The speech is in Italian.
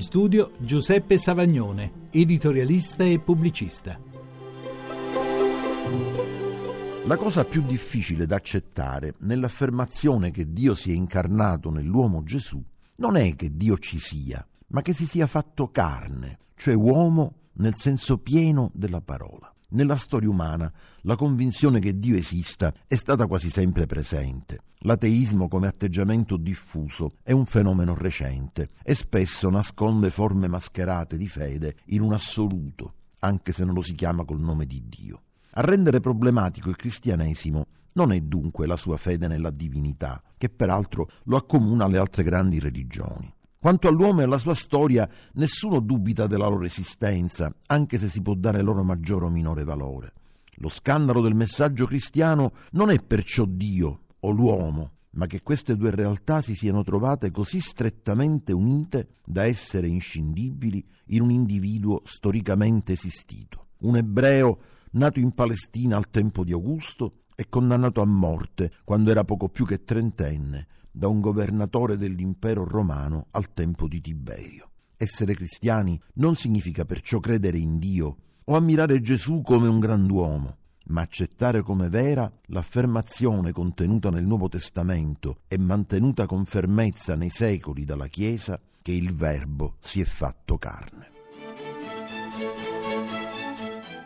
In studio Giuseppe Savagnone, editorialista e pubblicista. La cosa più difficile da accettare nell'affermazione che Dio si è incarnato nell'uomo Gesù non è che Dio ci sia, ma che si sia fatto carne, cioè uomo nel senso pieno della parola. Nella storia umana la convinzione che Dio esista è stata quasi sempre presente. L'ateismo come atteggiamento diffuso è un fenomeno recente e spesso nasconde forme mascherate di fede in un assoluto, anche se non lo si chiama col nome di Dio. A rendere problematico il cristianesimo non è dunque la sua fede nella divinità, che peraltro lo accomuna alle altre grandi religioni. Quanto all'uomo e alla sua storia, nessuno dubita della loro esistenza, anche se si può dare loro maggiore o minore valore. Lo scandalo del messaggio cristiano non è perciò Dio o l'uomo, ma che queste due realtà si siano trovate così strettamente unite da essere inscindibili in un individuo storicamente esistito. Un ebreo nato in Palestina al tempo di Augusto e condannato a morte quando era poco più che trentenne da un governatore dell'impero romano al tempo di Tiberio. Essere cristiani non significa perciò credere in Dio o ammirare Gesù come un grand'uomo, ma accettare come vera l'affermazione contenuta nel Nuovo Testamento e mantenuta con fermezza nei secoli dalla Chiesa che il Verbo si è fatto carne.